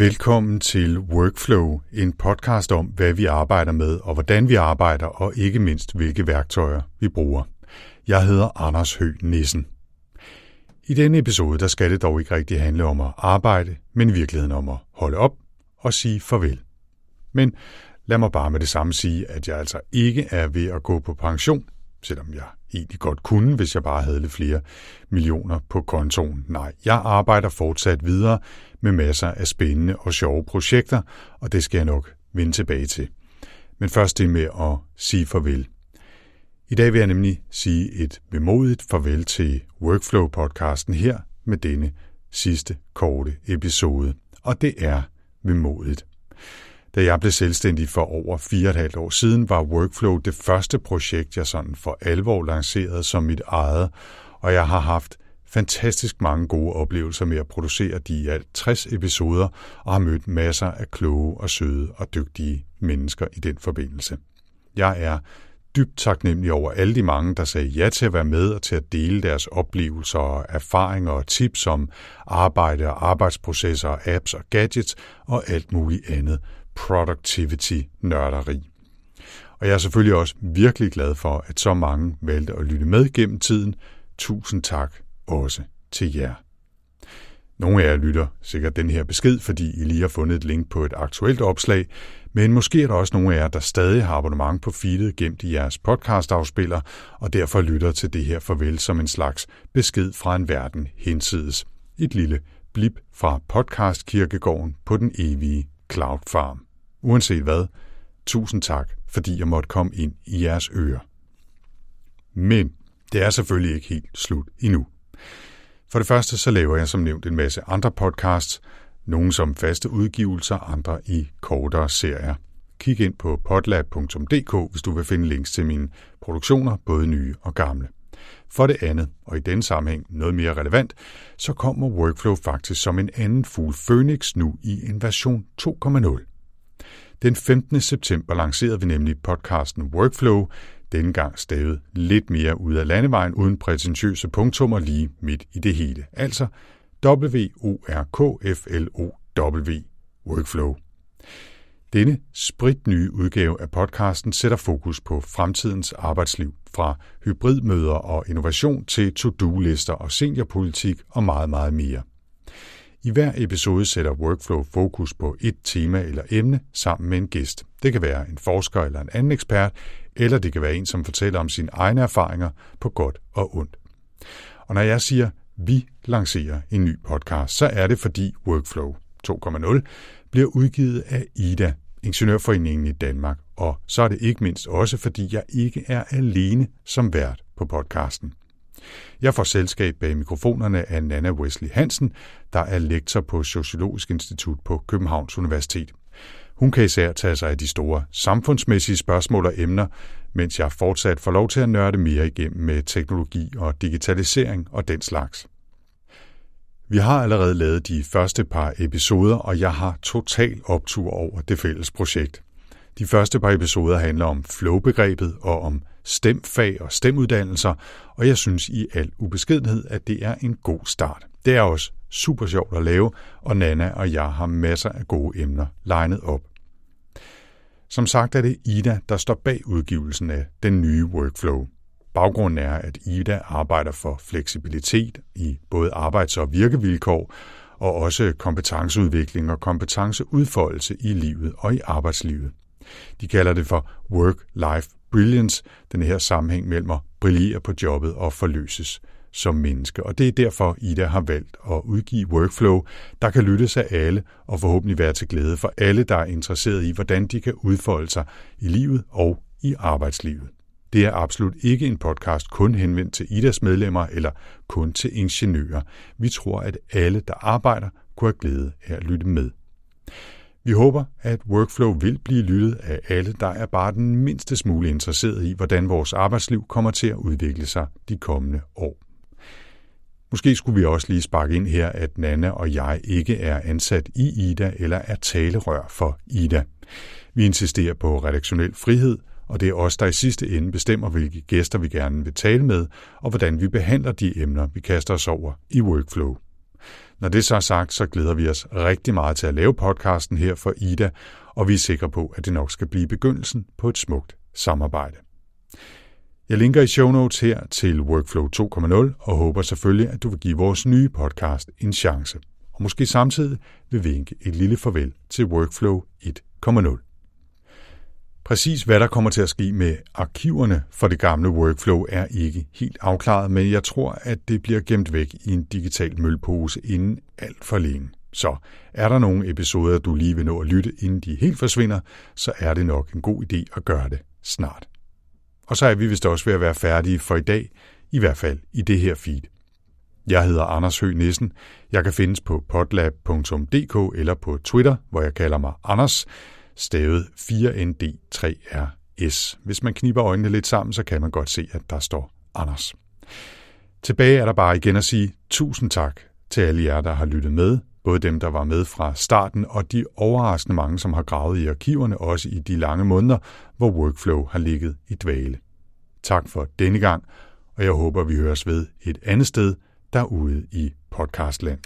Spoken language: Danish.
Velkommen til Workflow, en podcast om, hvad vi arbejder med og hvordan vi arbejder, og ikke mindst, hvilke værktøjer vi bruger. Jeg hedder Anders Høgh Nissen. I denne episode der skal det dog ikke rigtig handle om at arbejde, men i virkeligheden om at holde op og sige farvel. Men lad mig bare med det samme sige, at jeg altså ikke er ved at gå på pension, selvom jeg egentlig godt kunne, hvis jeg bare havde lidt flere millioner på kontoen. Nej, jeg arbejder fortsat videre med masser af spændende og sjove projekter, og det skal jeg nok vende tilbage til. Men først det med at sige farvel. I dag vil jeg nemlig sige et bemodigt farvel til Workflow-podcasten her med denne sidste korte episode. Og det er vemodigt. Da jeg blev selvstændig for over fire og et halvt år siden, var Workflow det første projekt, jeg sådan for alvor lancerede som mit eget, og jeg har haft fantastisk mange gode oplevelser med at producere de i alt 60 episoder, og har mødt masser af kloge og søde og dygtige mennesker i den forbindelse. Jeg er dybt taknemmelig over alle de mange, der sagde ja til at være med og til at dele deres oplevelser og erfaringer og tips om arbejde og arbejdsprocesser, apps og gadgets og alt muligt andet productivity-nørderi. Og jeg er selvfølgelig også virkelig glad for, at så mange valgte at lytte med gennem tiden. Tusind tak også til jer. Nogle af jer lytter sikkert den her besked, fordi I lige har fundet et link på et aktuelt opslag, men måske er der også nogle af jer, der stadig har abonnement på feedet gemt i jeres podcastafspiller, og derfor lytter til det her farvel som en slags besked fra en verden hensides. Et lille blip fra podcastkirkegården på den evige Cloud Farm. Uanset hvad, tusind tak, fordi jeg måtte komme ind i jeres ører. Men det er selvfølgelig ikke helt slut endnu. For det første så laver jeg som nævnt en masse andre podcasts, nogle som faste udgivelser, andre i kortere serier. Kig ind på potlab.dk, hvis du vil finde links til mine produktioner, både nye og gamle. For det andet, og i denne sammenhæng noget mere relevant, så kommer Workflow faktisk som en anden fugl Phoenix nu i en version 2.0. Den 15. september lancerede vi nemlig podcasten Workflow, denne gang stavet lidt mere ud af landevejen uden prætentiøse punktummer lige midt i det hele. Altså W-O-R-K-F-L-O-W Workflow. Denne spritnye udgave af podcasten sætter fokus på fremtidens arbejdsliv, fra hybridmøder og innovation til to-do-lister og seniorpolitik og meget, meget mere. I hver episode sætter Workflow fokus på et tema eller emne sammen med en gæst. Det kan være en forsker eller en anden ekspert, eller det kan være en, som fortæller om sine egne erfaringer på godt og ondt. Og når jeg siger, vi lancerer en ny podcast, så er det fordi Workflow 2.0 bliver udgivet af IDA, Ingeniørforeningen i Danmark, og så er det ikke mindst også, fordi jeg ikke er alene som vært på podcasten. Jeg får selskab bag mikrofonerne af Nana Wesley Hansen, der er lektor på Sociologisk Institut på Københavns Universitet. Hun kan især tage sig af de store samfundsmæssige spørgsmål og emner, mens jeg fortsat får lov til at nørde mere igennem med teknologi og digitalisering og den slags. Vi har allerede lavet de første par episoder, og jeg har total optur over det fælles projekt. De første par episoder handler om flow-begrebet og om stemfag og stemuddannelser, og jeg synes i al ubeskedenhed, at det er en god start. Det er også super sjovt at lave, og Nana og jeg har masser af gode emner legnet op. Som sagt er det Ida, der står bag udgivelsen af den nye workflow. Baggrunden er, at Ida arbejder for fleksibilitet i både arbejds- og virkevilkår, og også kompetenceudvikling og kompetenceudfoldelse i livet og i arbejdslivet. De kalder det for work-life brilliance, den her sammenhæng mellem at brillere på jobbet og forløses som menneske. Og det er derfor, Ida har valgt at udgive Workflow, der kan lyttes af alle og forhåbentlig være til glæde for alle, der er interesseret i, hvordan de kan udfolde sig i livet og i arbejdslivet. Det er absolut ikke en podcast kun henvendt til IDAs medlemmer eller kun til ingeniører. Vi tror, at alle, der arbejder, kunne have glæde af at lytte med. Vi håber, at Workflow vil blive lyttet af alle, der er bare den mindste smule interesseret i, hvordan vores arbejdsliv kommer til at udvikle sig de kommende år. Måske skulle vi også lige sparke ind her, at Nana og jeg ikke er ansat i Ida eller er talerør for Ida. Vi insisterer på redaktionel frihed, og det er os, der i sidste ende bestemmer, hvilke gæster vi gerne vil tale med, og hvordan vi behandler de emner, vi kaster os over i Workflow. Når det så er sagt, så glæder vi os rigtig meget til at lave podcasten her for Ida, og vi er sikre på, at det nok skal blive begyndelsen på et smukt samarbejde. Jeg linker i show notes her til Workflow 2.0 og håber selvfølgelig, at du vil give vores nye podcast en chance. Og måske samtidig vil vinke et lille farvel til Workflow 1.0. Præcis hvad der kommer til at ske med arkiverne for det gamle workflow er ikke helt afklaret, men jeg tror, at det bliver gemt væk i en digital mølpose inden alt for længe. Så er der nogle episoder, du lige vil nå at lytte, inden de helt forsvinder, så er det nok en god idé at gøre det snart. Og så er vi vist også ved at være færdige for i dag, i hvert fald i det her feed. Jeg hedder Anders Høgh Nissen. Jeg kan findes på potlab.dk eller på Twitter, hvor jeg kalder mig Anders stavet 4ND3RS. Hvis man kniber øjnene lidt sammen, så kan man godt se, at der står Anders. Tilbage er der bare igen at sige tusind tak til alle jer, der har lyttet med, både dem, der var med fra starten, og de overraskende mange, som har gravet i arkiverne, også i de lange måneder, hvor Workflow har ligget i dvale. Tak for denne gang, og jeg håber, vi høres ved et andet sted derude i podcastland.